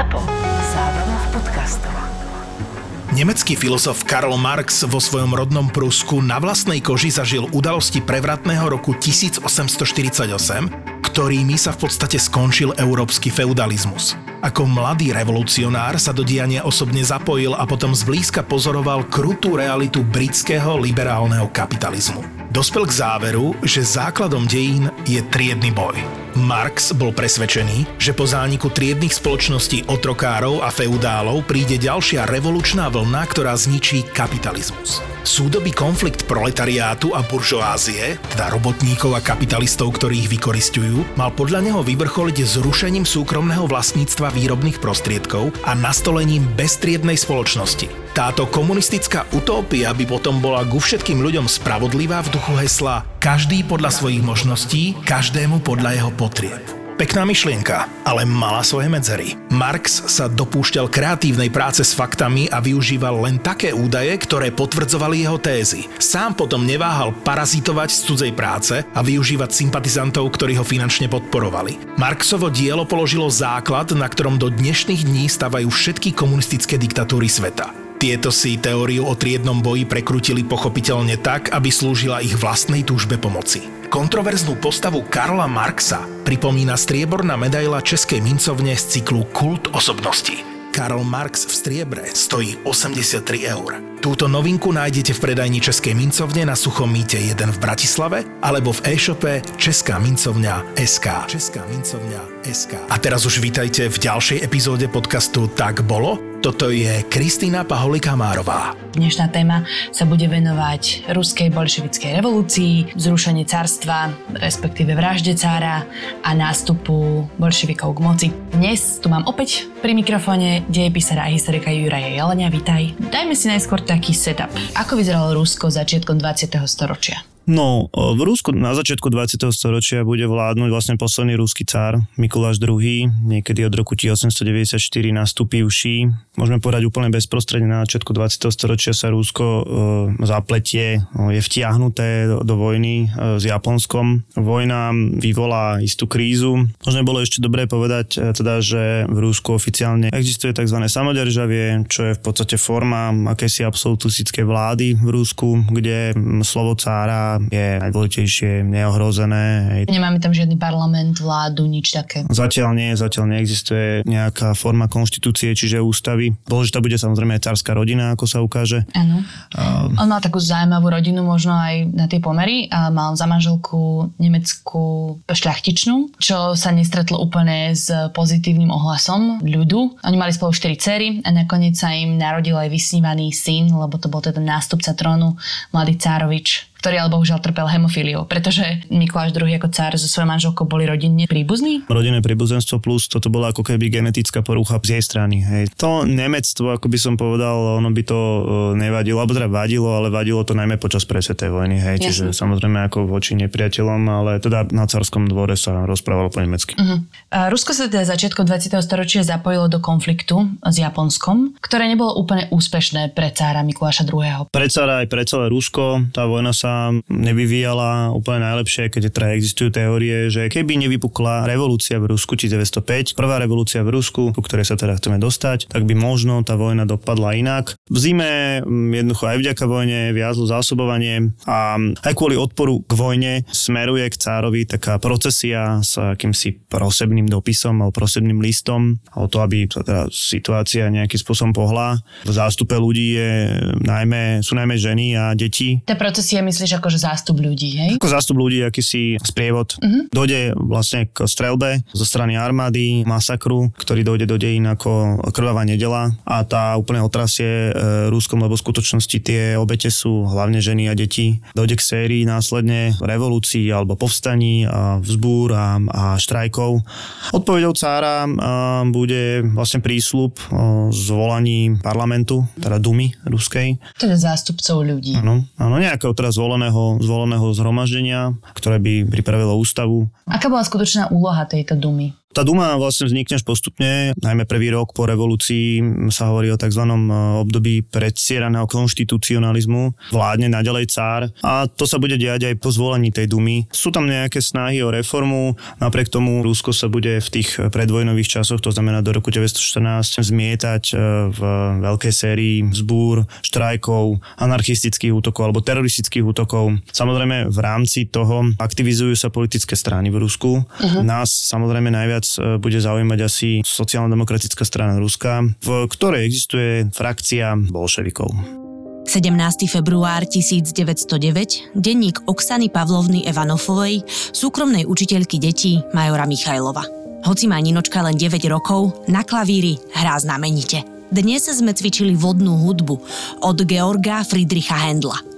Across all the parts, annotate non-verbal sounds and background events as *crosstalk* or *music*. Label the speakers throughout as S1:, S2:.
S1: ZAPO. Zábrná v podcastov.
S2: Nemecký filozof Karl Marx vo svojom rodnom Prusku na vlastnej koži zažil udalosti prevratného roku 1848, ktorými sa v podstate skončil európsky feudalizmus. Ako mladý revolucionár sa do diania osobne zapojil a potom zblízka pozoroval krutú realitu britského liberálneho kapitalizmu. Dospel k záveru, že základom dejín je triedny boj. Marx bol presvedčený, že po zániku triednych spoločností otrokárov a feudálov príde ďalšia revolučná vlna, ktorá zničí kapitalizmus. Súdobý konflikt proletariátu a buržoázie, teda robotníkov a kapitalistov, ktorí ich vykoristujú, mal podľa neho vyvrcholiť zrušením súkromného vlastníctva výrobných prostriedkov a nastolením beztriednej spoločnosti. Táto komunistická utópia by potom bola ku všetkým ľuďom spravodlivá v duchu hesla každý podľa svojich možností, každému podľa jeho potrieb. Pekná myšlienka, ale mala svoje medzery. Marx sa dopúšťal kreatívnej práce s faktami a využíval len také údaje, ktoré potvrdzovali jeho tézy. Sám potom neváhal parazitovať z cudzej práce a využívať sympatizantov, ktorí ho finančne podporovali. Marxovo dielo položilo základ, na ktorom do dnešných dní stavajú všetky komunistické diktatúry sveta. Tieto si teóriu o triednom boji prekrutili pochopiteľne tak, aby slúžila ich vlastnej túžbe pomoci. Kontroverznú postavu Karla Marxa pripomína strieborná medaila Českej mincovne z cyklu Kult osobnosti. Karl Marx v striebre stojí 83 eur. Túto novinku nájdete v predajni Českej mincovne na Suchom mýte 1 v Bratislave alebo v e-shope Česká mincovňa SK. Česká mincovňa SK. A teraz už vítajte v ďalšej epizóde podcastu Tak bolo. Toto je Kristýna Paholika-Márová.
S3: Dnešná téma sa bude venovať ruskej bolševickej revolúcii, zrušenie carstva, respektíve vražde cára a nástupu bolševikov k moci. Dnes tu mám opäť pri mikrofóne dejepisara a historika Juraja Jelenia. Vítaj. Dajme si najskôr taký setup. Ako vyzeralo Rusko začiatkom 20. storočia?
S4: No, v Rusku na začiatku 20. storočia bude vládnuť vlastne posledný ruský cár Mikuláš II, niekedy od roku 1894 nastúpivší. Môžeme povedať úplne bezprostredne na začiatku 20. storočia sa Rusko e, zapletie, e, je vtiahnuté do, do vojny e, s Japonskom. Vojna vyvolá istú krízu. Možno bolo ešte dobré povedať e, teda, že v Rusku oficiálne existuje tzv. samodržavie, čo je v podstate forma akési absolutistické vlády v Rusku, kde slovo cára je najdôležitejšie, neohrozené. Hej.
S3: Nemáme tam žiadny parlament, vládu, nič také.
S4: Zatiaľ nie, zatiaľ neexistuje nejaká forma konštitúcie, čiže ústavy. Dôležitá bude samozrejme aj cárska rodina, ako sa ukáže.
S3: Áno. Uh, On mal takú zaujímavú rodinu, možno aj na tie pomery. A mal za manželku nemeckú šľachtičnú, čo sa nestretlo úplne s pozitívnym ohlasom ľudu. Oni mali spolu štyri cery a nakoniec sa im narodil aj vysnívaný syn, lebo to bol teda nástupca trónu, mladý cárovič ktorý ale bohužiaľ trpel hemofíliou, pretože Mikuláš II ako cár so svojou manželkou boli rodinne príbuzní.
S4: Rodinné príbuzenstvo plus toto bola ako keby genetická porucha z jej strany. Hej. To nemectvo, ako by som povedal, ono by to uh, nevadilo, alebo teda vadilo, ale vadilo to najmä počas presvetej vojny. Hej. Čiže samozrejme ako voči nepriateľom, ale teda na carskom dvore sa rozprávalo po nemecky.
S3: Uh-huh. A Rusko sa teda začiatkom 20. storočia zapojilo do konfliktu s Japonskom, ktoré nebolo úplne úspešné pre cára Mikuláša II.
S4: Pre cára aj pre celé Rusko tá vojna sa nevyvíjala úplne najlepšie, keď teda existujú teórie, že keby nevypukla revolúcia v Rusku 1905, prvá revolúcia v Rusku, ku ktorej sa teda chceme dostať, tak by možno tá vojna dopadla inak. V zime jednoducho aj vďaka vojne viazlo zásobovanie a aj kvôli odporu k vojne smeruje k cárovi taká procesia s akýmsi prosebným dopisom alebo prosebným listom o to, aby sa teda situácia nejakým spôsobom pohla. V zástupe ľudí je najmä, sú najmä ženy a deti.
S3: Tá procesia myslíš ako že zástup ľudí, hej?
S4: Ako zástup ľudí, akýsi sprievod. Uh-huh. Dojde vlastne k strelbe zo strany armády, masakru, ktorý dojde do dejín ako krvavá nedela a tá úplne otrasie e, Ruskom, lebo v skutočnosti tie obete sú hlavne ženy a deti. Dojde k sérii následne revolúcií alebo povstaní a vzbúr a, a štrajkov. Odpovedou cára a, bude vlastne prísľub o zvolaní parlamentu, teda Dumy ruskej.
S3: Teda zástupcov ľudí.
S4: Áno, áno nejakého teraz zvoleného, zvoleného zhromaždenia, ktoré by pripravilo ústavu.
S3: Aká bola skutočná úloha tejto dumy?
S4: Tá Duma vlastne vznikne až postupne, najmä prvý rok po revolúcii sa hovorí o tzv. e, období predsieraného konštitucionalizmu. Vládne naďalej cár a to sa bude diať aj po zvolení tej Dumy. Sú tam nejaké snahy o reformu, napriek tomu Rusko sa bude v tých predvojnových časoch, to znamená do roku 1914, zmietať e, v veľkej sérii zbúr, štrajkov, anarchistických útokov alebo teroristických útokov. Samozrejme v rámci toho aktivizujú sa politické strany v Rusku. Uh-huh. Nás samozrejme najviac viac e, bude zaujímať asi sociálno-demokratická strana Ruska, v ktorej existuje frakcia bolševikov.
S5: 17. február 1909, denník Oksany Pavlovny Evanofovej, súkromnej učiteľky detí Majora Michajlova. Hoci má Ninočka len 9 rokov, na klavíri hrá znamenite. Dnes sme cvičili vodnú hudbu od Georga Friedricha Hendla.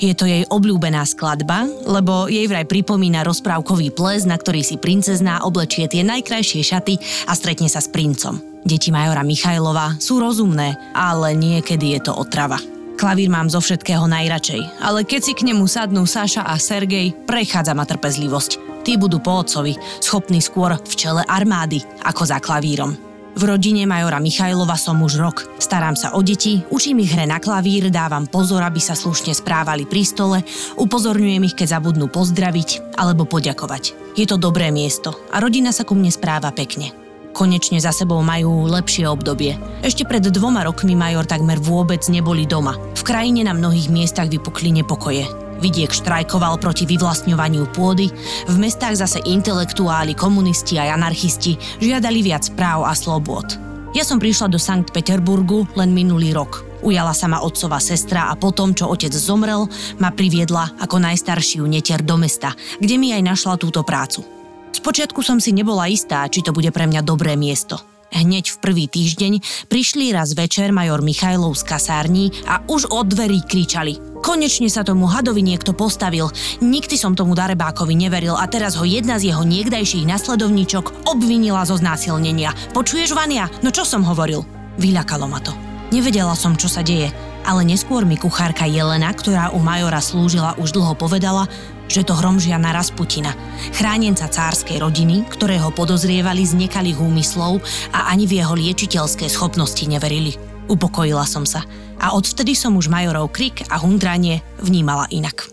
S5: Je to jej obľúbená skladba, lebo jej vraj pripomína rozprávkový ples, na ktorý si princezná oblečie tie najkrajšie šaty a stretne sa s princom. Deti majora Michajlova sú rozumné, ale niekedy je to otrava. Klavír mám zo všetkého najradšej, ale keď si k nemu sadnú Saša a Sergej, prechádza ma trpezlivosť. Tí budú po otcovi, schopní skôr v čele armády ako za klavírom. V rodine majora Michajlova som už rok. Starám sa o deti, učím ich hre na klavír, dávam pozor, aby sa slušne správali pri stole, upozorňujem ich, keď zabudnú pozdraviť alebo poďakovať. Je to dobré miesto a rodina sa ku mne správa pekne. Konečne za sebou majú lepšie obdobie. Ešte pred dvoma rokmi major takmer vôbec neboli doma. V krajine na mnohých miestach vypukli nepokoje. Vidiek štrajkoval proti vyvlastňovaniu pôdy, v mestách zase intelektuáli, komunisti a anarchisti žiadali viac práv a slobôd. Ja som prišla do Sankt Peterburgu len minulý rok. Ujala sa ma otcova sestra a potom, čo otec zomrel, ma priviedla ako najstaršiu netier do mesta, kde mi aj našla túto prácu. Spočiatku som si nebola istá, či to bude pre mňa dobré miesto. Hneď v prvý týždeň prišli raz večer major Michajlov z kasární a už od dverí kričali Konečne sa tomu hadovi niekto postavil. Nikdy som tomu darebákovi neveril a teraz ho jedna z jeho niekdajších nasledovníčok obvinila zo znásilnenia. Počuješ, Vania? No čo som hovoril? Vyľakalo ma to. Nevedela som, čo sa deje, ale neskôr mi kuchárka Jelena, ktorá u majora slúžila už dlho povedala, že to hromžia na Rasputina, chránenca cárskej rodiny, ktorého podozrievali z nekalých úmyslov a ani v jeho liečiteľské schopnosti neverili. Upokojila som sa a odvtedy som už majorov krik a hundranie vnímala inak.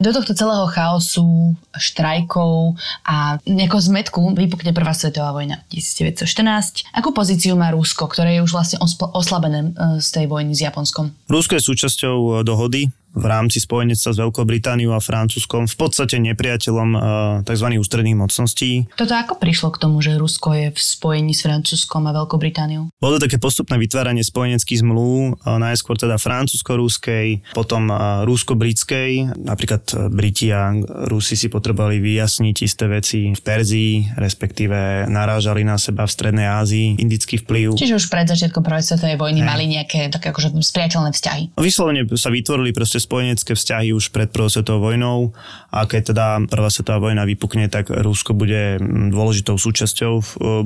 S3: Do tohto celého chaosu, štrajkov a nejakého zmetku vypukne Prvá svetová vojna 1914. Akú pozíciu má Rusko, ktoré je už vlastne oslabené e, z tej vojny s Japonskom?
S4: Rusko je súčasťou e, dohody v rámci spojenectva s Veľkou Britániou a Francúzskom v podstate nepriateľom uh, tzv. ústredných mocností.
S3: Toto ako prišlo k tomu, že Rusko je v spojení s Francúzskom a Veľkou Britániou?
S4: Bolo to také postupné vytváranie spojeneckých zmluv, uh, najskôr teda francúzsko-ruskej, potom uh, rusko-britskej. Napríklad Briti a Rusi si potrebovali vyjasniť isté veci v Perzii, respektíve narážali na seba v Strednej Ázii, indický vplyv.
S3: Čiže už pred začiatkom prvej svetovej vojny hey. mali nejaké také akože spriateľné vzťahy.
S4: Vyslovene sa vytvorili proste spojenecké vzťahy už pred prvou svetovou vojnou a keď teda prvá svetová vojna vypukne, tak Rusko bude mm, dôležitou súčasťou.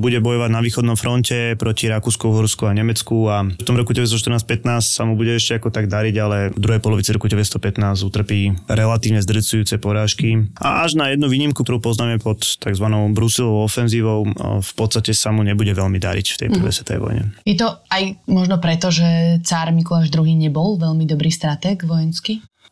S4: Bude bojovať na východnom fronte proti Rakúsku, Horsku a Nemecku a v tom roku 1914-15 sa mu bude ešte ako tak dariť, ale v druhej polovici roku 1915 utrpí relatívne zdrcujúce porážky. A až na jednu výnimku, ktorú poznáme pod tzv. Brusilovou ofenzívou, v podstate sa mu nebude veľmi dariť v tej prvej mm. svetovej vojne.
S3: Je to aj možno preto, že cár Mikuláš II nebol veľmi dobrý stratég vojenský?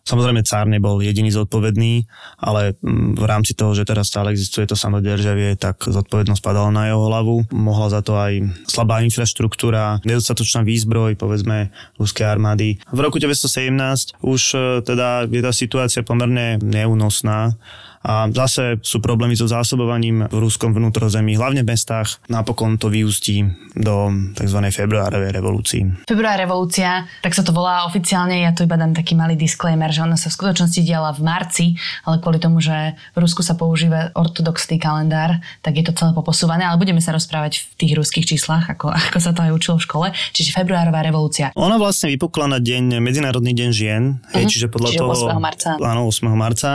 S4: Samozrejme, cár nebol jediný zodpovedný, ale mm, v rámci toho, že teraz stále existuje to samodržavie, tak zodpovednosť padala na jeho hlavu. Mohla za to aj slabá infraštruktúra, nedostatočná výzbroj, povedzme, ruskej armády. V roku 1917 už e, teda je tá situácia pomerne neúnosná a zase sú problémy so zásobovaním v ruskom vnútrozemí, hlavne v mestách. Napokon to vyústí do tzv. februárovej revolúcii.
S3: Február revolúcia, tak sa to volá oficiálne, ja tu iba dám taký malý disclaimer, že ona sa v skutočnosti diala v marci, ale kvôli tomu, že v Rusku sa používa ortodoxný kalendár, tak je to celé poposúvané, ale budeme sa rozprávať v tých ruských číslach, ako, *laughs* ako sa to aj učilo v škole, čiže februárová revolúcia.
S4: Ona vlastne vypukla na deň, Medzinárodný deň žien, uh-huh. hej, mhm. čiže podľa čiže toho...
S3: 8. marca.
S4: Áno, 8. marca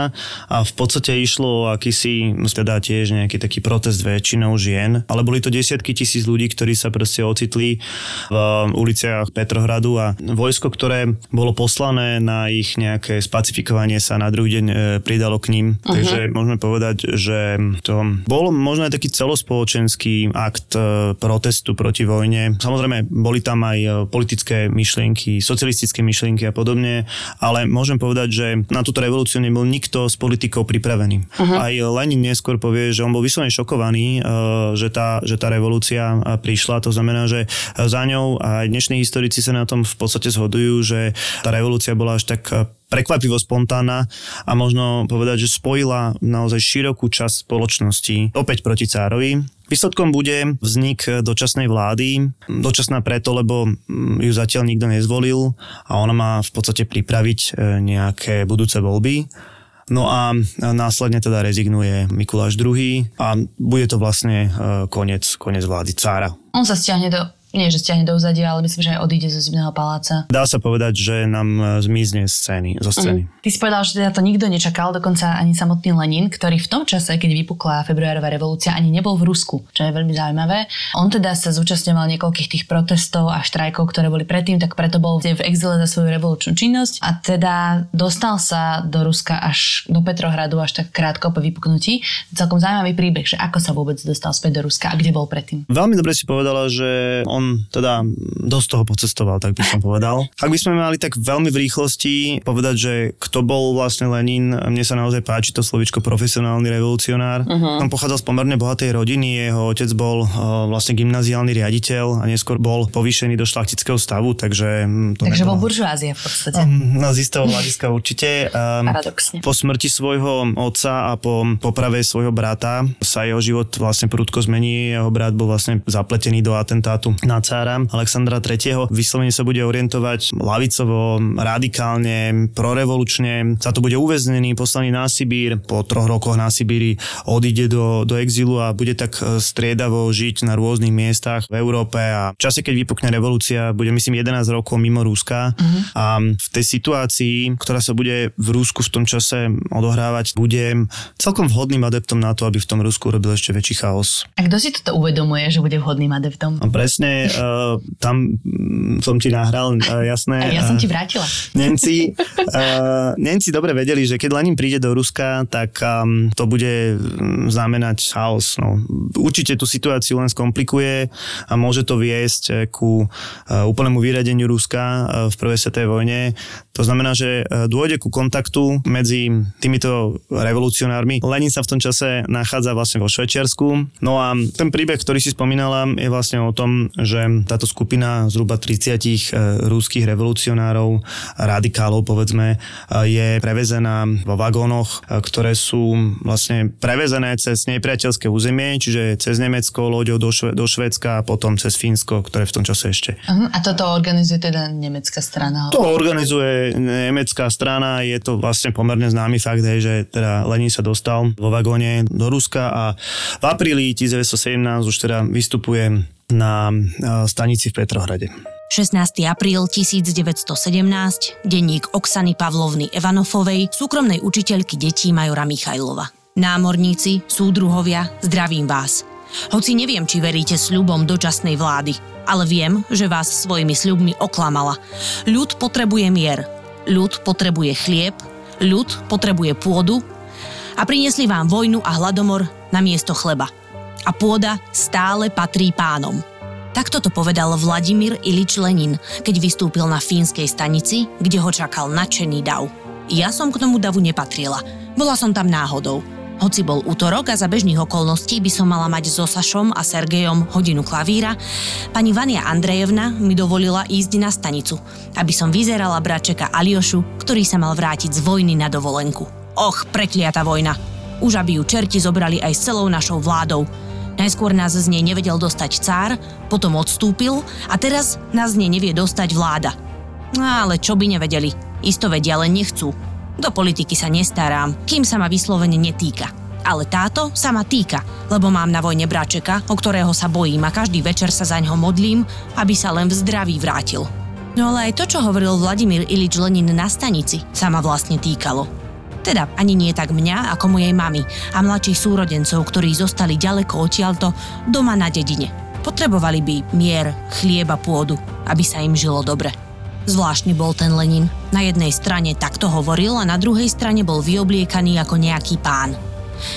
S4: a v podstate išlo o akýsi, teda tiež nejaký taký protest väčšinou žien, ale boli to desiatky tisíc ľudí, ktorí sa proste ocitli v uliciach Petrohradu a vojsko, ktoré bolo poslané na ich nejaké spacifikovanie sa na druhý deň e, pridalo k ním. Uh-huh. Takže môžeme povedať, že to bol možno aj taký celospoločenský akt e, protestu proti vojne. Samozrejme, boli tam aj e, politické myšlienky, socialistické myšlienky a podobne, ale môžem povedať, že na túto revolúciu nebol nikto s politikou pripravený. Uh-huh. Aj Lenin neskôr povie, že on bol vyslovene šokovaný, že tá, že tá revolúcia prišla. To znamená, že za ňou aj dnešní historici sa na tom v podstate zhodujú, že tá revolúcia bola až tak prekvapivo spontánna a možno povedať, že spojila naozaj širokú časť spoločnosti opäť proti cárovi. Výsledkom bude vznik dočasnej vlády. Dočasná preto, lebo ju zatiaľ nikto nezvolil a ona má v podstate pripraviť nejaké budúce voľby. No a následne teda rezignuje Mikuláš II a bude to vlastne e, koniec, koniec vlády cára.
S3: On sa stiahne do nie, že stiahne do uzadia, ale myslím, že aj odíde zo zimného paláca.
S4: Dá sa povedať, že nám e, zmizne scény, zo scény. Mm.
S3: Ty si povedal, že teda to nikto nečakal, dokonca ani samotný Lenin, ktorý v tom čase, keď vypukla februárová revolúcia, ani nebol v Rusku, čo je veľmi zaujímavé. On teda sa zúčastňoval niekoľkých tých protestov a štrajkov, ktoré boli predtým, tak preto bol v exile za svoju revolučnú činnosť a teda dostal sa do Ruska až do Petrohradu až tak krátko po vypuknutí. Celkom zaujímavý príbeh, že ako sa vôbec dostal späť do Ruska a kde bol predtým.
S4: Veľmi dobre si povedala, že on teda dosť toho pocestoval, tak by som povedal. Ak by sme mali tak veľmi v rýchlosti povedať, že kto bol vlastne Lenin, mne sa naozaj páči to slovičko profesionálny revolucionár. Uh-huh. On pochádzal z pomerne bohatej rodiny, jeho otec bol uh, vlastne gymnaziálny riaditeľ a neskôr bol povýšený do šlachtického stavu, takže...
S3: Hm, to takže nebolo... bol buržoázia v podstate.
S4: Um, no, z istého hľadiska určite.
S3: Um, *laughs* Paradoxne.
S4: Po smrti svojho otca a po poprave svojho brata sa jeho život vlastne prudko zmení. Jeho brat bol vlastne zapletený do atentátu na cára Alexandra III. Vyslovene sa bude orientovať lavicovo, radikálne, prorevolučne. Za to bude uväznený, poslaný na Sibír. Po troch rokoch na Sibíri odíde do, do exilu a bude tak e, striedavo žiť na rôznych miestach v Európe a v čase, keď vypukne revolúcia, bude myslím 11 rokov mimo Ruska uh-huh. a v tej situácii, ktorá sa bude v Rusku v tom čase odohrávať, bude celkom vhodným adeptom na to, aby v tom Rusku robil ešte väčší chaos.
S3: A kto si toto uvedomuje, že bude vhodným adeptom?
S4: A presne, uh, tam mm, som ti nahral, uh, jasné.
S3: A ja som ti vrátila.
S4: Nemci, uh, Nemci dobre vedeli, že keď Lenin príde do Ruska, tak um, to bude mm, znamenať chaos. No. Určite tú situáciu len skomplikuje a môže to viesť ku uh, úplnému vyradeniu Ruska uh, v prvej svetovej vojne. To znamená, že dôjde ku kontaktu medzi týmito revolucionármi. Lenin sa v tom čase nachádza vlastne vo Švečersku. No a ten príbeh, ktorý si spomínala, je vlastne o tom, že táto skupina zhruba 30 e, rúských revolucionárov, radikálov povedzme, e, je prevezená vo vagónoch, e, ktoré sú vlastne prevezené cez nepriateľské územie, čiže cez Nemecko, loďou do, Šve- do Švedska a potom cez Fínsko, ktoré v tom čase ešte.
S3: Uh-huh. A toto organizuje teda nemecká strana?
S4: To organizuje nemecká strana, je to vlastne pomerne známy fakt, hej, že teda Lenin sa dostal vo vagóne do Ruska a v apríli 1917 už teda vystupuje na stanici v Petrohrade.
S5: 16. apríl 1917, denník Oksany Pavlovny Evanofovej, súkromnej učiteľky detí Majora Michajlova. Námorníci, súdruhovia, zdravím vás. Hoci neviem, či veríte sľubom dočasnej vlády, ale viem, že vás svojimi sľubmi oklamala. Ľud potrebuje mier, ľud potrebuje chlieb, ľud potrebuje pôdu a priniesli vám vojnu a hladomor na miesto chleba a pôda stále patrí pánom. Takto to povedal Vladimír Ilič Lenin, keď vystúpil na fínskej stanici, kde ho čakal nadšený dav. Ja som k tomu davu nepatrila. Bola som tam náhodou. Hoci bol útorok a za bežných okolností by som mala mať so Sašom a Sergejom hodinu klavíra, pani Vania Andrejevna mi dovolila ísť na stanicu, aby som vyzerala bračeka Aliošu, ktorý sa mal vrátiť z vojny na dovolenku. Och, prekliata vojna! Už aby ju čerti zobrali aj s celou našou vládou. Najskôr nás z nej nevedel dostať cár, potom odstúpil a teraz nás z nej nevie dostať vláda. Ale čo by nevedeli, isto vedia, len nechcú. Do politiky sa nestarám, kým sa ma vyslovene netýka. Ale táto sa ma týka, lebo mám na vojne bračeka, o ktorého sa bojím a každý večer sa za ňo modlím, aby sa len v zdraví vrátil. No ale aj to, čo hovoril Vladimír Ilič Lenin na stanici, sa ma vlastne týkalo. Teda ani nie tak mňa, ako mojej mamy a mladších súrodencov, ktorí zostali ďaleko odtiaľto, doma na dedine. Potrebovali by mier, chlieba, pôdu, aby sa im žilo dobre. Zvláštny bol ten Lenin. Na jednej strane takto hovoril a na druhej strane bol vyobliekaný ako nejaký pán.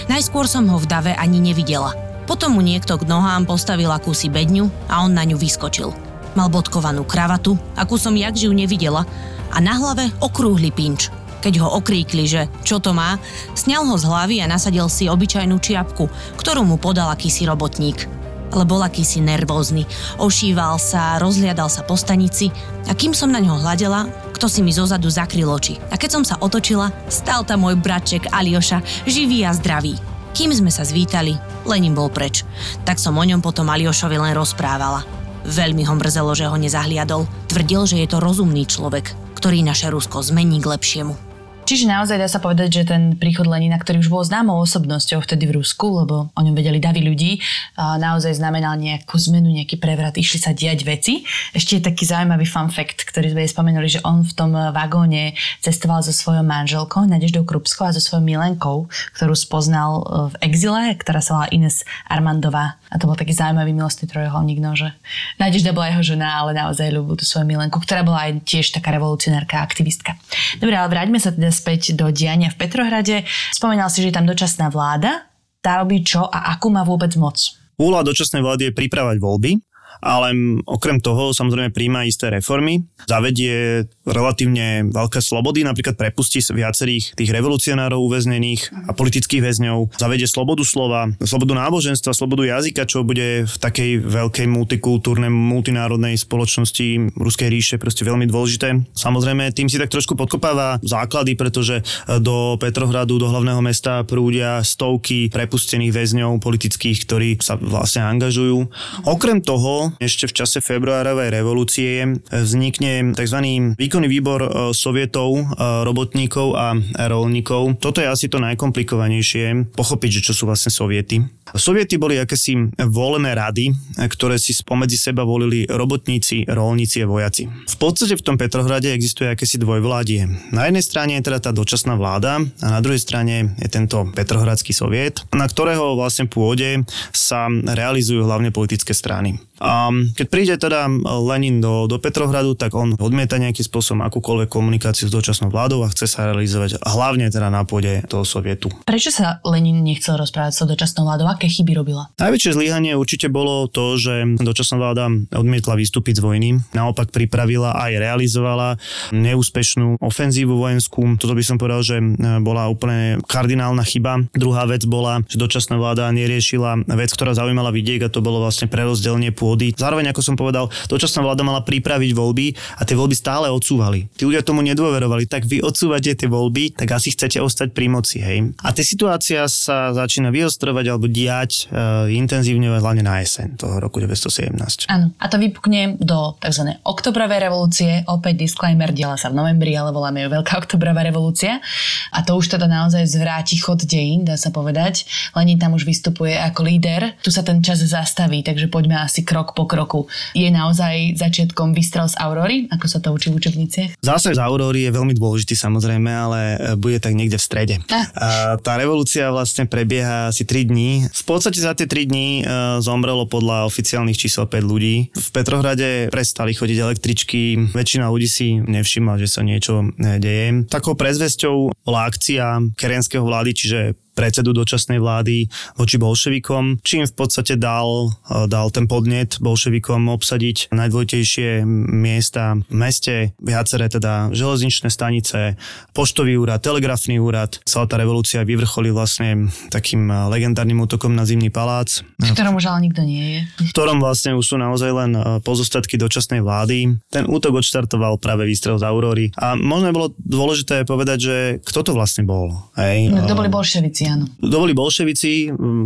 S5: Najskôr som ho v dave ani nevidela. Potom mu niekto k nohám postavil akúsi bedňu a on na ňu vyskočil. Mal bodkovanú kravatu, akú som jak živ nevidela, a na hlave okrúhly pinč. Keď ho okríkli, že čo to má, sňal ho z hlavy a nasadil si obyčajnú čiapku, ktorú mu podal akýsi robotník ale bol akýsi nervózny. Ošíval sa, rozhliadal sa po stanici a kým som na ňo hľadela, kto si mi zozadu zakryl oči. A keď som sa otočila, stal tam môj bratček Alioša, živý a zdravý. Kým sme sa zvítali, Lenin bol preč. Tak som o ňom potom Aliošovi len rozprávala. Veľmi ho mrzelo, že ho nezahliadol. Tvrdil, že je to rozumný človek, ktorý naše Rusko zmení k lepšiemu.
S3: Čiže naozaj dá sa povedať, že ten príchod Lenina, ktorý už bol známou osobnosťou vtedy v Rusku, lebo o ňom vedeli davy ľudí, naozaj znamenal nejakú zmenu, nejaký prevrat, išli sa diať veci. Ešte je taký zaujímavý fun fact, ktorý sme spomenuli, že on v tom vagóne cestoval so svojou manželkou Nadeždou Krupskou a so svojou milenkou, ktorú spoznal e, v exile, ktorá sa volá Ines Armandová. A to bol taký zaujímavý milostný trojuholník, no, že Nadežda bola jeho žena, ale naozaj ľúbu tú svoju milenku, ktorá bola aj tiež taká revolucionárka, aktivistka. Dobre, ale vráťme sa teda späť do diania v Petrohrade. Spomínal si, že je tam dočasná vláda. Tá robí čo a akú má vôbec moc?
S4: Úloha dočasnej vlády je pripravať voľby ale okrem toho samozrejme príjma isté reformy, zavedie relatívne veľké slobody, napríklad prepustí viacerých tých revolucionárov uväznených a politických väzňov, zavedie slobodu slova, slobodu náboženstva, slobodu jazyka, čo bude v takej veľkej multikultúrnej, multinárodnej spoločnosti Ruskej ríše proste veľmi dôležité. Samozrejme, tým si tak trošku podkopáva základy, pretože do Petrohradu, do hlavného mesta prúdia stovky prepustených väzňov politických, ktorí sa vlastne angažujú. Okrem toho, ešte v čase februárovej revolúcie vznikne tzv. výkonný výbor e, sovietov, e, robotníkov a rolníkov. Toto je asi to najkomplikovanejšie, pochopiť, že čo sú vlastne soviety. Soviety boli akési volené rady, ktoré si spomedzi seba volili robotníci, rolníci a vojaci. V podstate v tom Petrohrade existuje akési dvojvládie. Na jednej strane je teda tá dočasná vláda a na druhej strane je tento Petrohradský soviet, na ktorého vlastne pôde sa realizujú hlavne politické strany. A keď príde teda Lenin do, do Petrohradu, tak on odmieta nejakým spôsobom akúkoľvek komunikáciu s dočasnou vládou a chce sa realizovať hlavne teda na pôde toho sovietu.
S3: Prečo sa Lenin nechcel rozprávať s dočasnou vládou? Aké chyby robila?
S4: Najväčšie zlyhanie určite bolo to, že dočasná vláda odmietla vystúpiť z vojny, naopak pripravila a aj realizovala neúspešnú ofenzívu vojenskú. Toto by som povedal, že bola úplne kardinálna chyba. Druhá vec bola, že dočasná vláda neriešila vec, ktorá zaujímala vidiek a to bolo vlastne prerozdelenie pôdy vody. Zároveň, ako som povedal, dočasná vláda mala pripraviť voľby a tie voľby stále odsúvali. Tí ľudia tomu nedôverovali, tak vy odsúvate tie voľby, tak asi chcete ostať pri moci, hej. A tá situácia sa začína vyostrovať alebo diať e, intenzívne hlavne na jeseň toho roku 1917.
S3: Áno, a to vypukne do tzv. oktobrovej revolúcie. Opäť disclaimer, diela sa v novembri, ale voláme ju Veľká oktobrová revolúcia. A to už teda naozaj zvráti chod dejín, dá sa povedať. Lenin tam už vystupuje ako líder. Tu sa ten čas zastaví, takže poďme asi krok krok po kroku. Je naozaj začiatkom výstrel z Aurory, ako sa to učí v učebniciach?
S4: Zásah z Aurory je veľmi dôležitý samozrejme, ale e, bude tak niekde v strede. Ah. A tá revolúcia vlastne prebieha asi 3 dní. V podstate za tie 3 dní e, zomrelo podľa oficiálnych čísel 5 ľudí. V Petrohrade prestali chodiť električky, väčšina ľudí si nevšimla, že sa niečo e, deje. Takou prezvesťou bola akcia kerenského vlády, čiže predsedu dočasnej vlády voči bolševikom, čím v podstate dal, e, dal ten podnet bolševikom obsadiť najdôležitejšie miesta v meste, viaceré teda železničné stanice, poštový úrad, telegrafný úrad. Celá tá revolúcia vyvrcholí vlastne takým e, legendárnym útokom na Zimný palác.
S3: V ktorom už ale nikto nie je.
S4: V ktorom vlastne už sú naozaj len e, pozostatky dočasnej vlády. Ten útok odštartoval práve výstrel z Aurory. A možno bolo dôležité povedať, že kto to vlastne bol. Hej?
S3: No, kto boli bolševici? Bolševici, áno.
S4: To boli bolševici,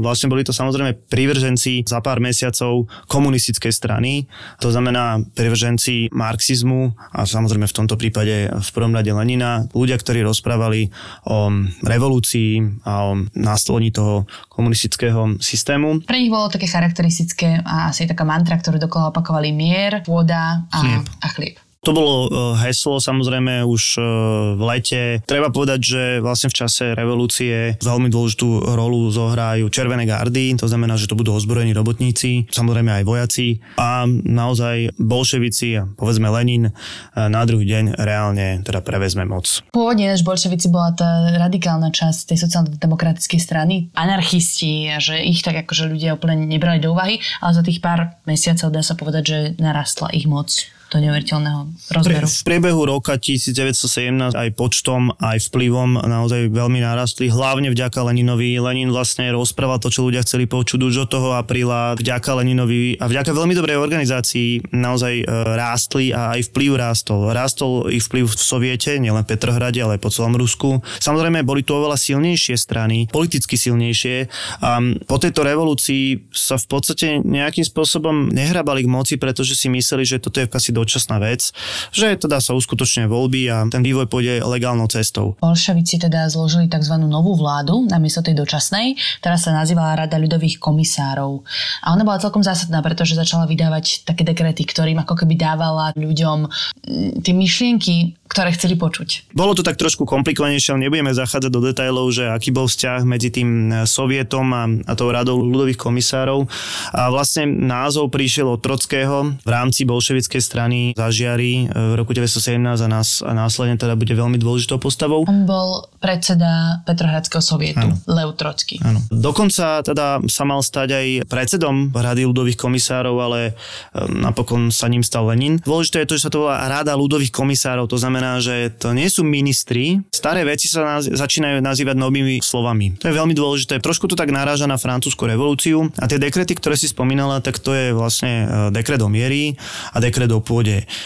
S4: vlastne boli to samozrejme prívrženci za pár mesiacov komunistickej strany, to znamená prívrženci marxizmu a samozrejme v tomto prípade v prvom rade Lenina, ľudia, ktorí rozprávali o revolúcii a o nastolení toho komunistického systému.
S3: Pre nich bolo také charakteristické a asi taká mantra, ktorú dokola opakovali mier, pôda a chlieb. A chlieb.
S4: To bolo e, heslo samozrejme už e, v lete. Treba povedať, že vlastne v čase revolúcie veľmi dôležitú rolu zohrajú červené gardy, to znamená, že to budú ozbrojení robotníci, samozrejme aj vojaci a naozaj bolševici a povedzme Lenin e, na druhý deň reálne teda prevezme moc.
S3: Pôvodne než bolševici bola tá radikálna časť tej sociálno-demokratickej strany, anarchisti že ich tak akože ľudia úplne nebrali do úvahy, ale za tých pár mesiacov dá sa povedať, že narastla ich moc do neuveriteľného rozmeru.
S4: V priebehu roka 1917 aj počtom, aj vplyvom naozaj veľmi narastli, hlavne vďaka Leninovi. Lenin vlastne rozprával to, čo ľudia chceli počuť už od toho apríla. Vďaka Leninovi a vďaka veľmi dobrej organizácii naozaj e, rástli a aj vplyv rástol. Rástol ich vplyv v Soviete, nielen v Petrohrade, ale aj po celom Rusku. Samozrejme, boli tu oveľa silnejšie strany, politicky silnejšie. A po tejto revolúcii sa v podstate nejakým spôsobom nehrabali k moci, pretože si mysleli, že toto je asi dočasná vec, že teda sa uskutočne voľby a ten vývoj pôjde legálnou cestou.
S3: Bolševici teda zložili tzv. novú vládu namiesto tej dočasnej, ktorá sa nazývala Rada ľudových komisárov. A ona bola celkom zásadná, pretože začala vydávať také dekrety, ktorým ako keby dávala ľuďom mm, tie myšlienky, ktoré chceli počuť.
S4: Bolo to tak trošku komplikovanejšie, ale nebudeme zachádzať do detajlov, že aký bol vzťah medzi tým e, Sovietom a, a tou radou ľudových komisárov. A vlastne názov prišiel od Trockého v rámci bolševickej strany zažiari e, v roku 1917 a, nás, a následne teda bude veľmi dôležitou postavou.
S3: On bol predseda Petrohradského sovietu, ano. Lev Trocký.
S4: Áno. Dokonca teda sa mal stať aj predsedom Rady ľudových komisárov, ale e, napokon sa ním stal Lenin. Dôležité je to, že sa to volá Rada ľudových komisárov, to znamená že to nie sú ministri. Staré veci sa naz- začínajú nazývať novými slovami. To je veľmi dôležité. Trošku to tak naráža na francúzsku revolúciu a tie dekrety, ktoré si spomínala, tak to je vlastne e, dekret o miery a dekret o pôde.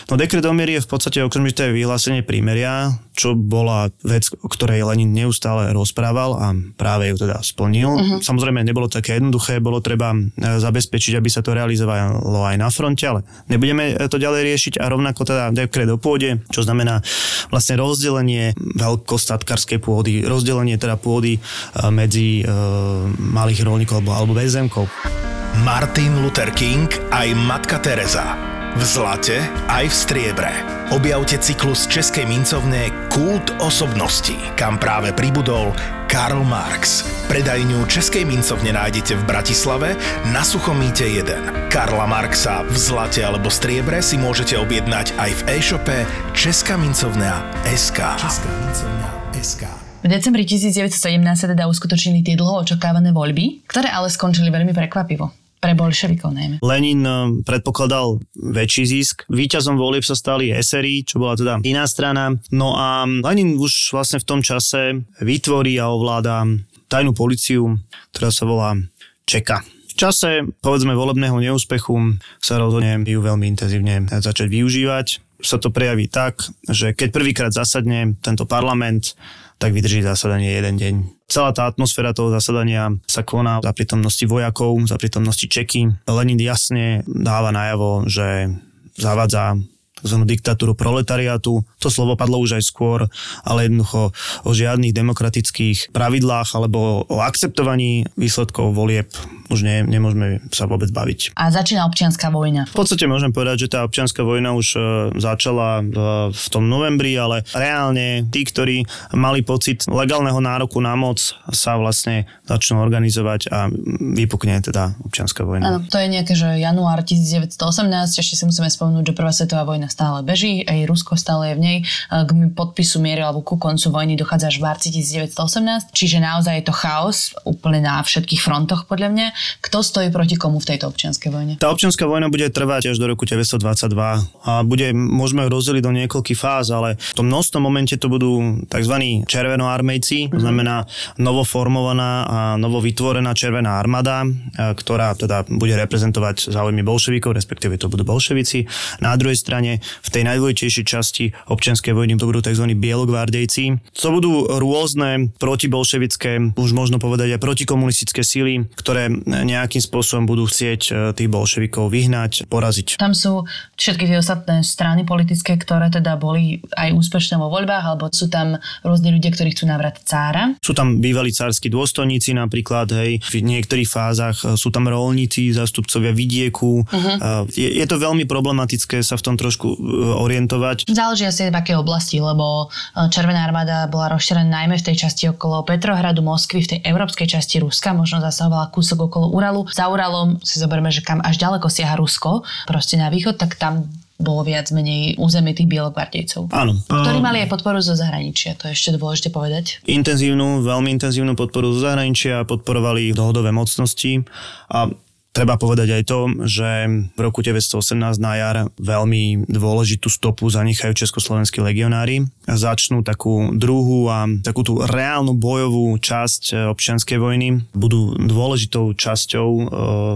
S4: No dekret o miery je v podstate okamžité vyhlásenie prímeria, čo bola vec, o ktorej Lenin neustále rozprával a práve ju teda splnil. Uh-huh. Samozrejme, nebolo také jednoduché, bolo treba e, zabezpečiť, aby sa to realizovalo aj na fronte, ale nebudeme to ďalej riešiť a rovnako teda dekret o pôde, čo znamená vlastne rozdelenie veľkostatkarskej pôdy, rozdelenie teda pôdy e, medzi e, malých rolníkov alebo, alebo bezemkov.
S2: Martin Luther King aj Matka Teresa. V zlate aj v striebre. Objavte cyklus Českej mincovne Kult osobností, kam práve pribudol Karl Marx. Predajňu Českej mincovne nájdete v Bratislave na Suchomíte 1. Karla Marxa v zlate alebo striebre si môžete objednať aj v e-shope Česká mincovňa SK. Česká mincovňa SK.
S3: V decembri 1917 sa teda uskutočnili tie dlho očakávané voľby, ktoré ale skončili veľmi prekvapivo. Pre bolševikov najmä.
S4: Lenin eh, predpokladal väčší zisk. Výťazom volieb sa stali SRI, čo bola teda iná strana. No a Lenin už vlastne v tom čase vytvorí a ovláda tajnú policiu, ktorá sa volá Čeka. V čase, povedzme, volebného neúspechu sa rozhodne ju veľmi intenzívne začať využívať. Sa to prejaví tak, že keď prvýkrát zasadne tento parlament, tak vydrží zasadanie jeden deň. Celá tá atmosféra toho zasadania sa koná za prítomnosti vojakov, za prítomnosti Čeky. Lenin jasne dáva najavo, že zavadza tzv. diktatúru proletariátu. To slovo padlo už aj skôr, ale jednoducho o žiadnych demokratických pravidlách alebo o akceptovaní výsledkov volieb už ne, nemôžeme sa vôbec baviť.
S3: A začína občianská vojna.
S4: V podstate môžem povedať, že tá občianská vojna už e, začala v, v tom novembri, ale reálne tí, ktorí mali pocit legálneho nároku na moc, sa vlastne začnú organizovať a vypukne teda občianská vojna.
S3: Áno, to je nejaké, že január 1918, ešte si musíme spomenúť, že prvá svetová vojna stále beží, aj Rusko stále je v nej. K podpisu miery alebo ku koncu vojny dochádza až v marci 1918, čiže naozaj je to chaos úplne na všetkých frontoch podľa mňa. Kto stojí proti komu v tejto občianskej vojne?
S4: Tá občianská vojna bude trvať až do roku 1922 a bude, môžeme ju rozdeliť do niekoľkých fáz, ale v tom množstvom momente to budú tzv. červenoarmejci, to mhm. znamená novoformovaná a novovytvorená červená armáda, ktorá teda bude reprezentovať záujmy bolševikov, respektíve to budú bolševici. Na druhej strane v tej najdôležitejšej časti občianskej vojny to budú tzv. bielogvardejci. To budú rôzne protibolševické, už možno povedať aj protikomunistické síly, ktoré nejakým spôsobom budú chcieť e, tých bolševikov vyhnať, poraziť.
S3: Tam sú všetky tie ostatné strany politické, ktoré teda boli aj úspešné vo voľbách, alebo sú tam rôzni ľudia, ktorí chcú navrať cára.
S4: Sú tam bývalí cársky dôstojníci napríklad, hej, v niektorých fázach sú tam rolníci, zástupcovia vidieku. Uh-huh. Je, je to veľmi problematické sa v tom trošku e, orientovať.
S3: Záleží asi v akej oblasti, lebo e, Červená armáda bola rozšírená najmä v tej časti okolo Petrohradu, Moskvy, v tej európskej časti Ruska, možno zasahovala kúsok okolo Uralu. Za Uralom si zoberme, že kam až ďaleko siaha Rusko, proste na východ, tak tam bolo viac menej územie tých bielogvardejcov.
S4: Áno.
S3: Ktorí mali aj podporu zo zahraničia, to je ešte dôležité povedať.
S4: Intenzívnu, veľmi intenzívnu podporu zo zahraničia, podporovali dohodové mocnosti a Treba povedať aj to, že v roku 1918 na jar veľmi dôležitú stopu zanechajú československí legionári. Začnú takú druhú a takú tú reálnu bojovú časť e, občianskej vojny. Budú dôležitou časťou e,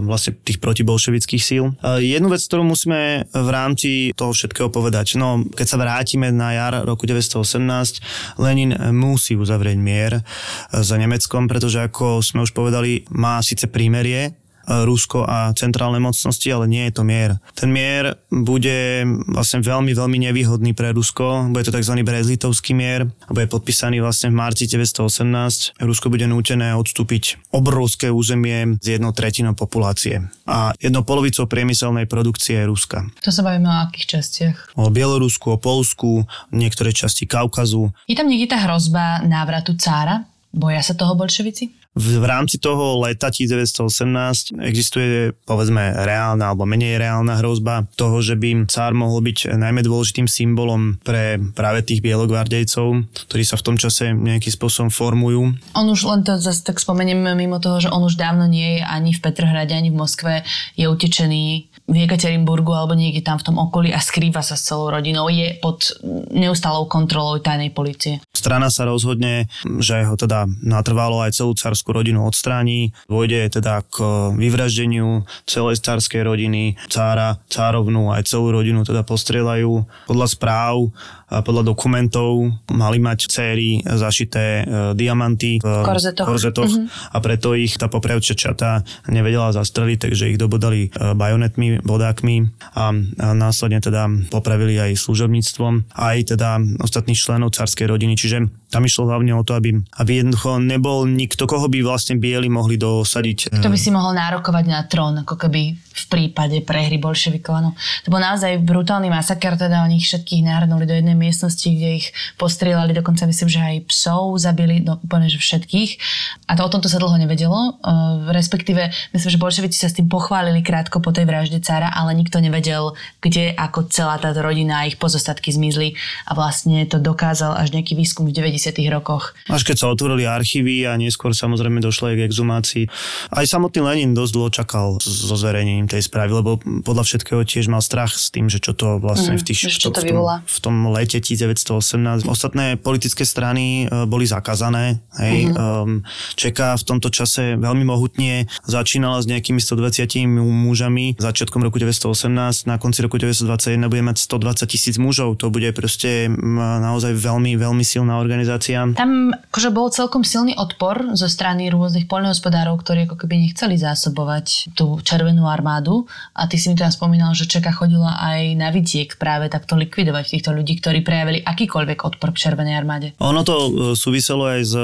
S4: vlastne tých protibolševických síl. E, jednu vec, ktorú musíme v rámci toho všetkého povedať. No, keď sa vrátime na jar roku 1918, Lenin musí uzavrieť mier za Nemeckom, pretože ako sme už povedali, má síce prímerie Rusko a centrálne mocnosti, ale nie je to mier. Ten mier bude vlastne veľmi, veľmi nevýhodný pre Rusko. Bude to tzv. brezlitovský mier. Bude podpísaný vlastne v marci 1918. Rusko bude nútené odstúpiť obrovské územie z jednou tretinou populácie a jednou polovicou priemyselnej produkcie Ruska.
S3: To sa bavíme o akých častiach?
S4: O Bielorusku, o Polsku, niektoré časti Kaukazu.
S3: Je tam niekde tá hrozba návratu cára? Boja sa toho bolševici?
S4: V, v rámci toho leta 1918 existuje povedzme reálna alebo menej reálna hrozba toho, že by cár mohol byť najmä dôležitým symbolom pre práve tých bielogvardejcov, ktorí sa v tom čase nejakým spôsobom formujú.
S3: On už len to zase tak spomeniem mimo toho, že on už dávno nie je ani v Petrohrade, ani v Moskve, je utečený v Jekaterinburgu alebo niekde tam v tom okolí a skrýva sa s celou rodinou, je pod neustálou kontrolou tajnej policie.
S4: Strana sa rozhodne, že ho teda natrvalo aj celú carskú rodinu odstráni, dôjde teda k vyvraždeniu celej carskej rodiny, cára, cárovnú aj celú rodinu teda postrieľajú. Podľa správ podľa dokumentov mali mať céry zašité e, diamanty v
S3: korzetoch,
S4: korzetoch mm-hmm. a preto ich tá popravčia čata nevedela zastreliť, takže ich dobodali e, bajonetmi, bodákmi a, a následne teda popravili aj služobníctvom, aj teda ostatných členov carskej rodiny, čiže tam išlo hlavne o to, aby, aby jednoducho nebol nikto, koho by vlastne bieli mohli dosadiť.
S3: Kto by si mohol nárokovať na trón, ako keby v prípade prehry bolševikov. No. To bol naozaj brutálny masaker, teda oni ich všetkých nahrnuli do jednej miestnosti, kde ich postrieľali, dokonca myslím, že aj psov zabili, no úplne že všetkých. A to o tomto sa dlho nevedelo, uh, respektíve myslím, že bolševici sa s tým pochválili krátko po tej vražde cára, ale nikto nevedel, kde ako celá táto rodina a ich pozostatky zmizli a vlastne to dokázal až nejaký výskum v 90 rokoch.
S4: Až keď sa otvorili archívy a neskôr samozrejme došlo aj k exhumácii. Aj samotný Lenin dosť dlho čakal so zverejnením tej správy, lebo podľa všetkého tiež mal strach s tým, že čo to vlastne mm, v, tých,
S3: čo to
S4: v, tom, v tom lete 1918. Ostatné politické strany e, boli zakázané. Hej. Mm. Um, Čeká v tomto čase veľmi mohutne začínala s nejakými 120 mužami začiatkom roku 1918, na konci roku 1921 bude mať 120 tisíc mužov. To bude proste naozaj veľmi, veľmi silná organizácia.
S3: Tam akože bol celkom silný odpor zo strany rôznych poľnohospodárov, ktorí ako keby nechceli zásobovať tú červenú armádu. A ty si mi tam spomínal, že Čeka chodila aj na vidiek práve takto likvidovať týchto ľudí, ktorí prejavili akýkoľvek odpor k červenej armáde.
S4: Ono to e, súviselo aj s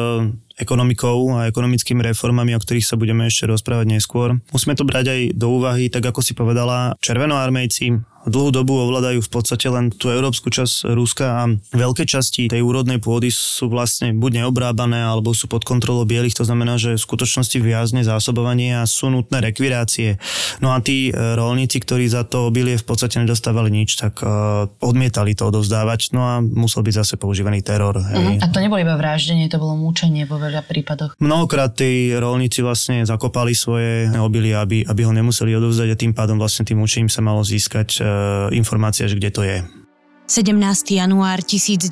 S4: ekonomikou a ekonomickými reformami, o ktorých sa budeme ešte rozprávať neskôr. Musíme to brať aj do úvahy, tak ako si povedala, červenoarmejci dlhú dobu ovládajú v podstate len tú európsku časť Ruska a veľké časti tej úrodnej pôdy sú vlastne buď neobrábané alebo sú pod kontrolou bielých, to znamená, že v skutočnosti viazne zásobovanie a sú nutné rekvirácie. No a tí e, rolníci, ktorí za to obilie v podstate nedostávali nič, tak uh, odmietali to odovzdávať, no a musel byť zase používaný teror. Hej.
S3: Uh-huh. A to nebolo iba vraždenie, to bolo múčenie vo veľa prípadoch.
S4: Mnohokrát tí rolníci vlastne zakopali svoje obilie, aby, aby ho nemuseli odovzdať a tým pádom vlastne tým mučením sa malo získať uh, informácia, že kde to je.
S5: 17. január 1919,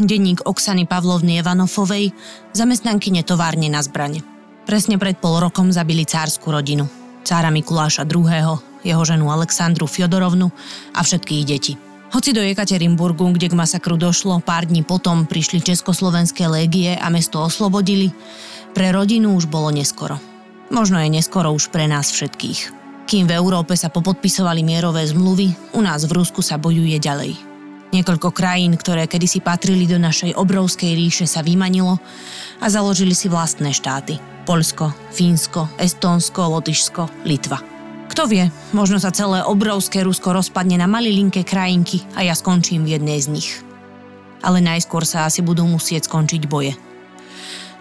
S5: denník Oksany Pavlovny Evanofovej, zamestnanky továrne na zbrane. Presne pred pol rokom zabili cárskú rodinu. Cára Mikuláša II., jeho ženu Alexandru Fjodorovnu a všetkých detí. Hoci do Jekaterinburgu, kde k masakru došlo, pár dní potom prišli československé légie a mesto oslobodili, pre rodinu už bolo neskoro. Možno je neskoro už pre nás všetkých. Kým v Európe sa popodpisovali mierové zmluvy, u nás v Rusku sa bojuje ďalej. Niekoľko krajín, ktoré kedysi patrili do našej obrovskej ríše, sa vymanilo a založili si vlastné štáty. Polsko, Fínsko, Estónsko, Lotyšsko, Litva. Kto vie, možno sa celé obrovské Rusko rozpadne na malilinké krajinky a ja skončím v jednej z nich. Ale najskôr sa asi budú musieť skončiť boje.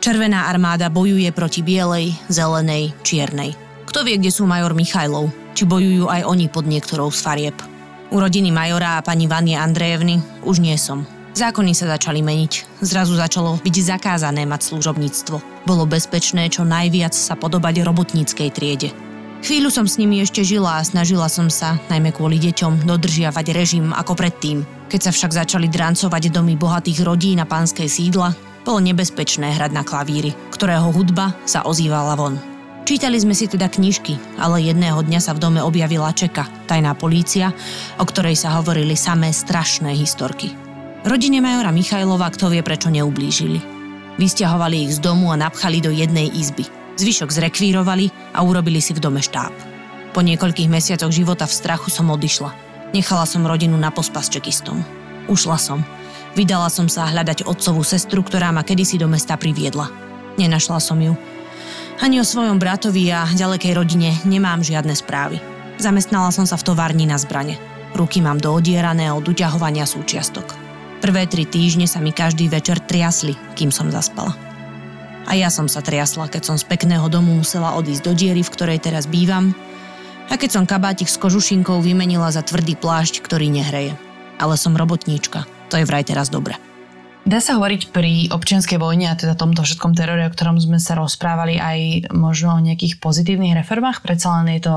S5: Červená armáda bojuje proti bielej, zelenej, čiernej. Kto vie, kde sú major Michajlov? Či bojujú aj oni pod niektorou z farieb? U rodiny majora a pani Vanie Andrejevny už nie som. Zákony sa začali meniť. Zrazu začalo byť zakázané mať služobníctvo. Bolo bezpečné čo najviac sa podobať robotníckej triede. Chvíľu som s nimi ešte žila a snažila som sa, najmä kvôli deťom, dodržiavať režim ako predtým. Keď sa však začali drancovať domy bohatých rodín na pánskej sídla, bolo nebezpečné hrať na klavíry, ktorého hudba sa ozývala von. Čítali sme si teda knižky, ale jedného dňa sa v dome objavila Čeka, tajná polícia, o ktorej sa hovorili samé strašné historky. Rodine majora Michajlova kto vie prečo neublížili. Vysťahovali ich z domu a napchali do jednej izby. Zvyšok zrekvírovali a urobili si v dome štáb. Po niekoľkých mesiacoch života v strachu som odišla. Nechala som rodinu na pospas čekistom. Ušla som. Vydala som sa hľadať otcovú sestru, ktorá ma kedysi do mesta priviedla. Nenašla som ju ani o svojom bratovi a ďalekej rodine nemám žiadne správy. Zamestnala som sa v továrni na zbrane. Ruky mám doodierané od uťahovania súčiastok. Prvé tri týždne sa mi každý večer triasli, kým som zaspala. A ja som sa triasla, keď som z pekného domu musela odísť do diery, v ktorej teraz bývam, a keď som kabátik s kožušinkou vymenila za tvrdý plášť, ktorý nehreje. Ale som robotníčka, to je vraj teraz dobre.
S3: Dá sa hovoriť pri občianskej vojne a teda tomto všetkom terore, o ktorom sme sa rozprávali aj možno o nejakých pozitívnych reformách? Predsa len je to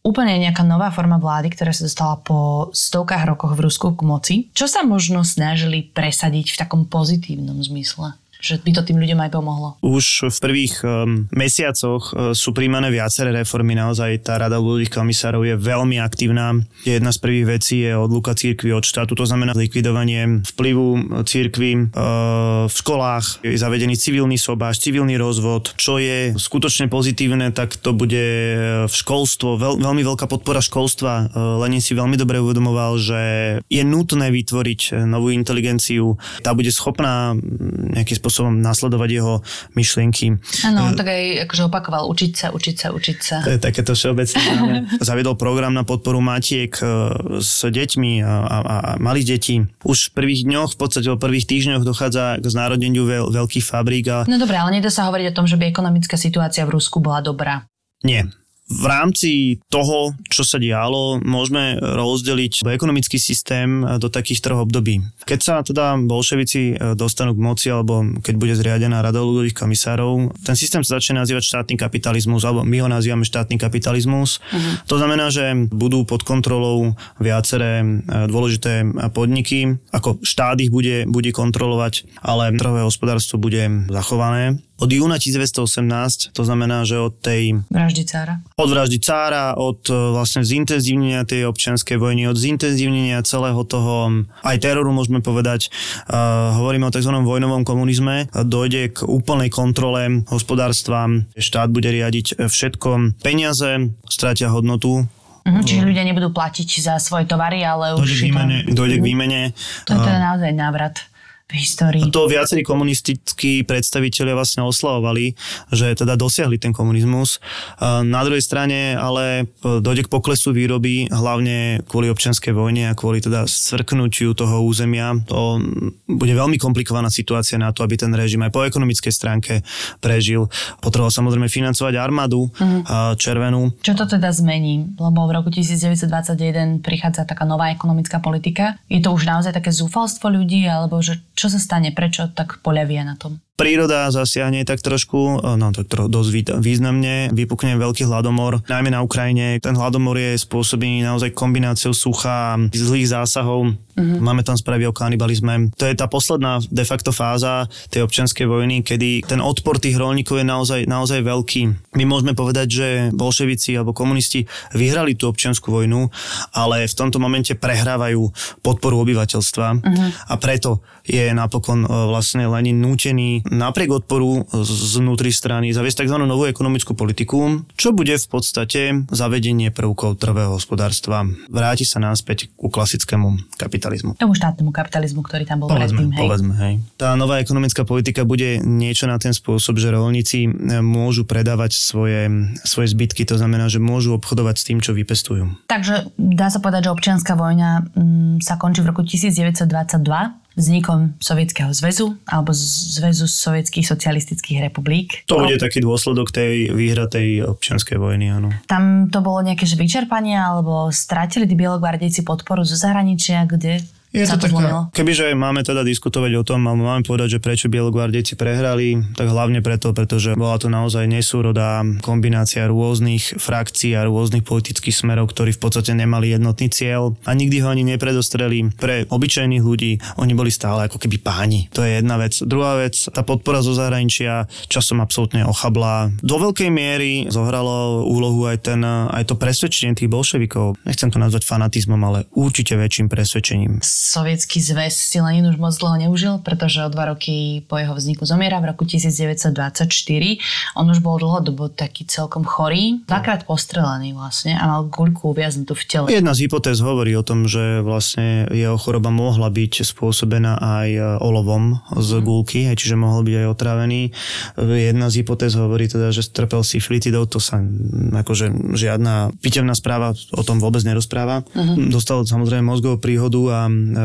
S3: úplne nejaká nová forma vlády, ktorá sa dostala po stovkách rokoch v Rusku k moci. Čo sa možno snažili presadiť v takom pozitívnom zmysle? Že by to tým ľuďom aj pomohlo?
S4: Už v prvých um, mesiacoch uh, sú príjmané viaceré reformy, naozaj tá Rada ľudových komisárov je veľmi aktívna. Jedna z prvých vecí je odluka církvy od štátu, to znamená likvidovanie vplyvu církvy uh, v školách, je zavedený civilný sobáš, civilný rozvod, čo je skutočne pozitívne, tak to bude v školstvo, veľ, veľmi veľká podpora školstva. Uh, Lenin si veľmi dobre uvedomoval, že je nutné vytvoriť novú inteligenciu, tá bude schopná nejakým spôsobom spôsobom nasledovať jeho myšlienky.
S3: Áno, on tak aj akože opakoval, učiť sa, učiť sa, učiť sa.
S4: To je takéto všeobecné. *laughs* Zaviedol program na podporu matiek e, s deťmi a, a, a malých detí. Už v prvých dňoch, v podstate v prvých týždňoch dochádza k znárodneniu veľ, veľkých fabrík. A...
S3: No dobré, ale nedá sa hovoriť o tom, že by ekonomická situácia v Rusku bola dobrá.
S4: Nie v rámci toho, čo sa dialo, môžeme rozdeliť ekonomický systém do takých troch období. Keď sa teda bolševici e, dostanú k moci, alebo keď bude zriadená rada ľudových komisárov, ten systém sa začne nazývať štátny kapitalizmus, alebo my ho nazývame štátny kapitalizmus. Uh-huh. To znamená, že budú pod kontrolou viaceré e, dôležité podniky, ako štát ich bude, bude kontrolovať, ale trhové hospodárstvo bude zachované od júna 1918, to znamená, že od tej...
S3: Vraždy cára.
S4: Od vraždy cára, od e, vlastne zintenzívnenia tej občianskej vojny, od zintenzívnenia celého toho aj teroru môžeme povedať, uh, hovoríme o tzv. vojnovom komunizme, dojde k úplnej kontrole hospodárstva, štát bude riadiť všetko, peniaze stratia hodnotu,
S3: Uh-huh, čiže ľudia nebudú platiť za svoje tovary, ale už...
S4: Dojde k výmene. Dojde k výmene.
S3: To je teda naozaj návrat v histórii.
S4: To viacerí komunistickí predstavitelia vlastne oslavovali, že teda dosiahli ten komunizmus. Na druhej strane ale dojde k poklesu výroby, hlavne kvôli občianskej vojne a kvôli teda svrknutiu toho územia. To bude veľmi komplikovaná situácia na to, aby ten režim aj po ekonomickej stránke prežil. Potreboval samozrejme financovať armádu uh-huh. červenú.
S3: Čo to teda zmení? Lebo v roku 1921 prichádza taká nová ekonomická politika. Je to už naozaj také zúfalstvo ľudí, alebo že čo sa stane, prečo tak poľavia na tom?
S4: Príroda zasiahne tak trošku, e, no tak tro, dosť významne, vypukne veľký hladomor, najmä na Ukrajine. Ten hladomor je spôsobený naozaj kombináciou sucha zlých zásahov. Uh-huh. Máme tam správy o kanibalizme. To je tá posledná de facto fáza tej občianskej vojny, kedy ten odpor tých rolníkov je naozaj, naozaj veľký. My môžeme povedať, že bolševici alebo komunisti vyhrali tú občianskú vojnu, ale v tomto momente prehrávajú podporu obyvateľstva uh-huh. a preto je napokon e, vlastne Lenin nútený napriek odporu znútri strany zaviesť tzv. novú ekonomickú politiku, čo bude v podstate zavedenie prvkov trvého hospodárstva. Vráti sa náspäť ku klasickému kapitalizmu.
S3: Tomu štátnemu kapitalizmu, ktorý tam bol
S4: Povedzme,
S3: predtým, hej.
S4: povedzme, hej. Tá nová ekonomická politika bude niečo na ten spôsob, že rolníci e, môžu predávať svoje, svoje zbytky, to znamená, že môžu obchodovať s tým, čo vypestujú.
S3: Takže dá sa povedať, že občianská vojna mm, sa končí v roku 1922 vznikom Sovietskeho zväzu alebo Zväzu sovietských socialistických republik.
S4: To bude taký dôsledok tej výhratej občianskej vojny, áno.
S3: Tam to bolo nejaké že vyčerpanie alebo stratili tí bielogvardejci podporu zo zahraničia, kde
S4: Je to taká, kebyže máme teda diskutovať o tom a máme povedať, že prečo bielogvardejci prehrali, tak hlavne preto, pretože bola to naozaj nesúrodá kombinácia rôznych frakcií a rôznych politických smerov, ktorí v podstate nemali jednotný cieľ a nikdy ho ani nepredostreli. Pre obyčajných ľudí oni boli stále ako keby páni. To je jedna vec. Druhá vec, tá podpora zo zahraničia časom absolútne ochabla. Do veľkej miery zohralo úlohu aj, ten, aj to presvedčenie tých bolševikov. Nechcem to nazvať fanatizmom, ale určite väčším presvedčením.
S3: Sovietský zväz si Lenin už moc dlho neužil, pretože o dva roky po jeho vzniku zomiera v roku 1924. On už bol dlhodobo taký celkom chorý, dvakrát postrelený vlastne a mal guľku uviaznutú v tele.
S4: Jedna z hypotéz hovorí o tom, že vlastne jeho choroba mohla byť spôsobená aj e, olovom z gulky, hej, čiže mohol byť aj otrávený. Jedna z hypotéz hovorí teda, že trpel syflitidou, to sa mm, akože žiadna pitevná správa o tom vôbec nerozpráva. Uh-huh. Dostal samozrejme mozgovú príhodu a e,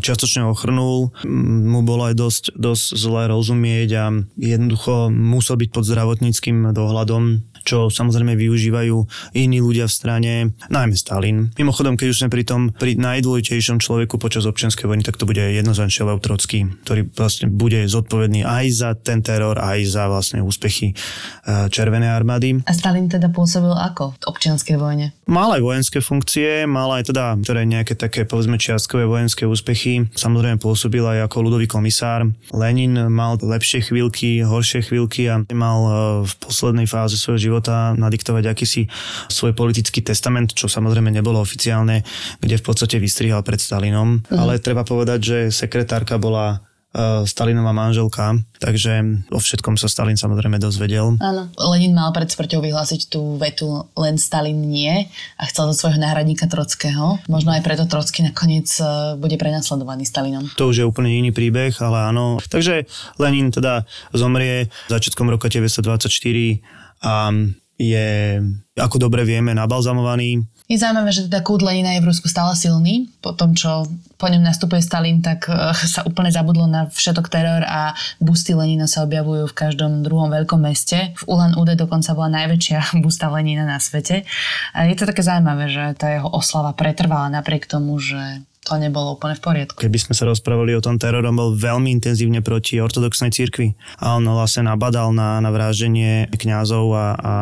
S4: čiastočne ochrnul. Mu bolo aj dosť, dosť zle rozumieť a jednoducho musel byť pod zdravotníckým dohľadom čo samozrejme využívajú iní ľudia v strane, najmä Stalin. Mimochodom, keď už sme pri tom, pri najdôležitejšom človeku počas občianskej vojny, tak to bude jednoznačne Lev Trocký, ktorý vlastne bude zodpovedný aj za ten teror, aj za vlastne úspechy eh, Červenej armády.
S3: A Stalin teda pôsobil ako v občianskej vojne?
S4: Mal aj vojenské funkcie, mal aj teda ktoré nejaké také povedzme čiastkové vojenské úspechy. Samozrejme pôsobil aj ako ľudový komisár. Lenin mal lepšie chvíľky, horšie chvíľky a mal eh, v poslednej fáze svojho života nadiktovať akýsi svoj politický testament, čo samozrejme nebolo oficiálne, kde v podstate vystrihal pred Stalinom.
S3: Mhm.
S4: Ale treba povedať, že sekretárka bola eh, Stalinová manželka, takže o všetkom sa Stalin samozrejme dozvedel.
S3: Áno. Lenin mal pred smrťou vyhlásiť tú vetu len Stalin nie a chcel do svojho náhradníka Trockého. Možno aj preto Trocký nakoniec e, bude prenasledovaný Stalinom.
S4: To už je úplne iný príbeh, ale áno. Takže Lenin teda zomrie začiatkom roka 1924 a je, ako dobre vieme, nabalzamovaný.
S3: Je zaujímavé, že teda kult Lenina je v Rusku stále silný. Po tom, čo po ňom nastupuje Stalin, tak eh, sa úplne zabudlo na všetok teror a busty Lenina sa objavujú v každom druhom veľkom meste. V Ulan Ude dokonca bola najväčšia *laughs* busta Lenina na svete. A je to také zaujímavé, že tá jeho oslava pretrvala napriek tomu, že to nebolo úplne v poriadku.
S4: Keby sme sa rozprávali o tom teror, on bol veľmi intenzívne proti ortodoxnej cirkvi. A on vlastne nabadal na, na vraždenie kňazov a, a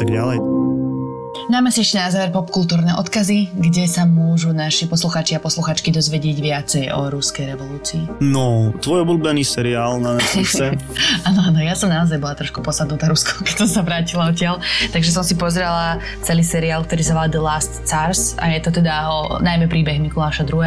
S4: tak ďalej.
S3: Dáme si ešte na záver popkultúrne odkazy, kde sa môžu naši posluchači a posluchačky dozvedieť viacej o ruskej revolúcii.
S4: No, tvoj obľúbený seriál na Netflixe. *laughs*
S3: Áno, áno, ja som naozaj bola trošku posadnutá Ruskou, keď som sa vrátila odtiaľ. Takže som si pozrela celý seriál, ktorý sa volá The Last Tsars a je to teda o najmä príbeh Mikuláša II.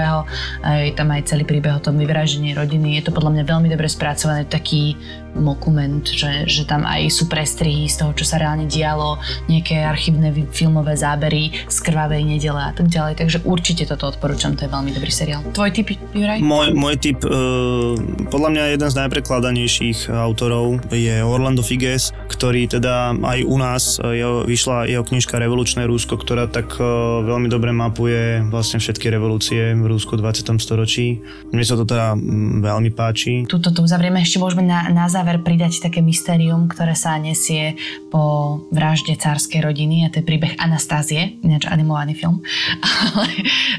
S3: A je tam aj celý príbeh o tom vyvražení rodiny. Je to podľa mňa veľmi dobre spracované, taký dokument, že, že tam aj sú prestrihy z toho, čo sa reálne dialo, nejaké archívne filmové zábery z krvavej nedele a tak ďalej. Takže určite toto odporúčam, to je veľmi dobrý seriál. Tvoj typ, Juraj?
S4: Môj, môj typ, uh, podľa mňa jeden z najprekladanejších autorov je Orlando Figes, ktorý teda aj u nás uh, jeho, vyšla jeho knižka Revolučné Rúsko, ktorá tak uh, veľmi dobre mapuje vlastne všetky revolúcie v Rúsku v 20. storočí. Mne sa to teda mm, veľmi páči.
S3: Tuto to uzavrieme, ešte môžeme na, na záver pridať také mystérium, ktoré sa nesie po vražde cárskej rodiny a to je príbeh Anastázie, ináč animovaný film.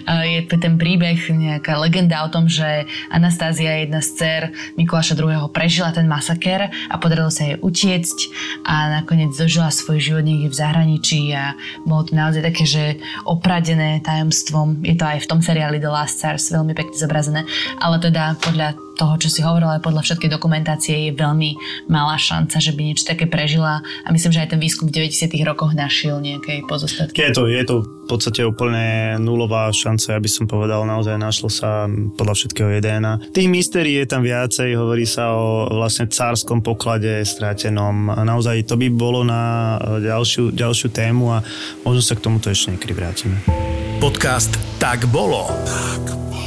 S3: Ale je to ten príbeh, nejaká legenda o tom, že Anastázia, jedna z dcer Mikuláša II. prežila ten masaker a podarilo sa jej utiecť a nakoniec dožila svoj život niekde v zahraničí a bolo to naozaj také, že opradené tajomstvom. Je to aj v tom seriáli The Last Stars veľmi pekne zobrazené, ale teda podľa toho, čo si hovorila, aj podľa všetkej dokumentácie je veľmi malá šanca, že by niečo také prežila a myslím, že aj ten výskum v 90 rokoch našiel nejakej pozostatky.
S4: Je to, je to v podstate úplne nulová šanca, ja by som povedal, naozaj našlo sa podľa všetkého jeden. A tých mystérií je tam viacej, hovorí sa o vlastne cárskom poklade stratenom. A naozaj to by bolo na ďalšiu, ďalšiu tému a možno sa k tomuto ešte niekedy vrátime.
S2: Podcast Tak bolo.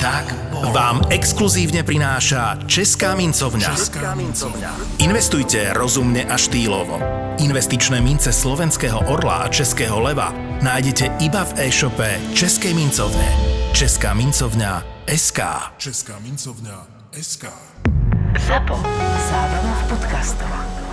S2: Tak bolo. Vám exkluzívne prináša Česká mincovňa. Česká mincovňa. Investujte rozumne a štýlovo. Investičné mince slovenského orla a českého leva nájdete iba v e-shope Českej mincovne. Česká mincovňa SK.
S6: Česká mincovňa SK.
S1: ZAPO. Zábrná v podcastovách.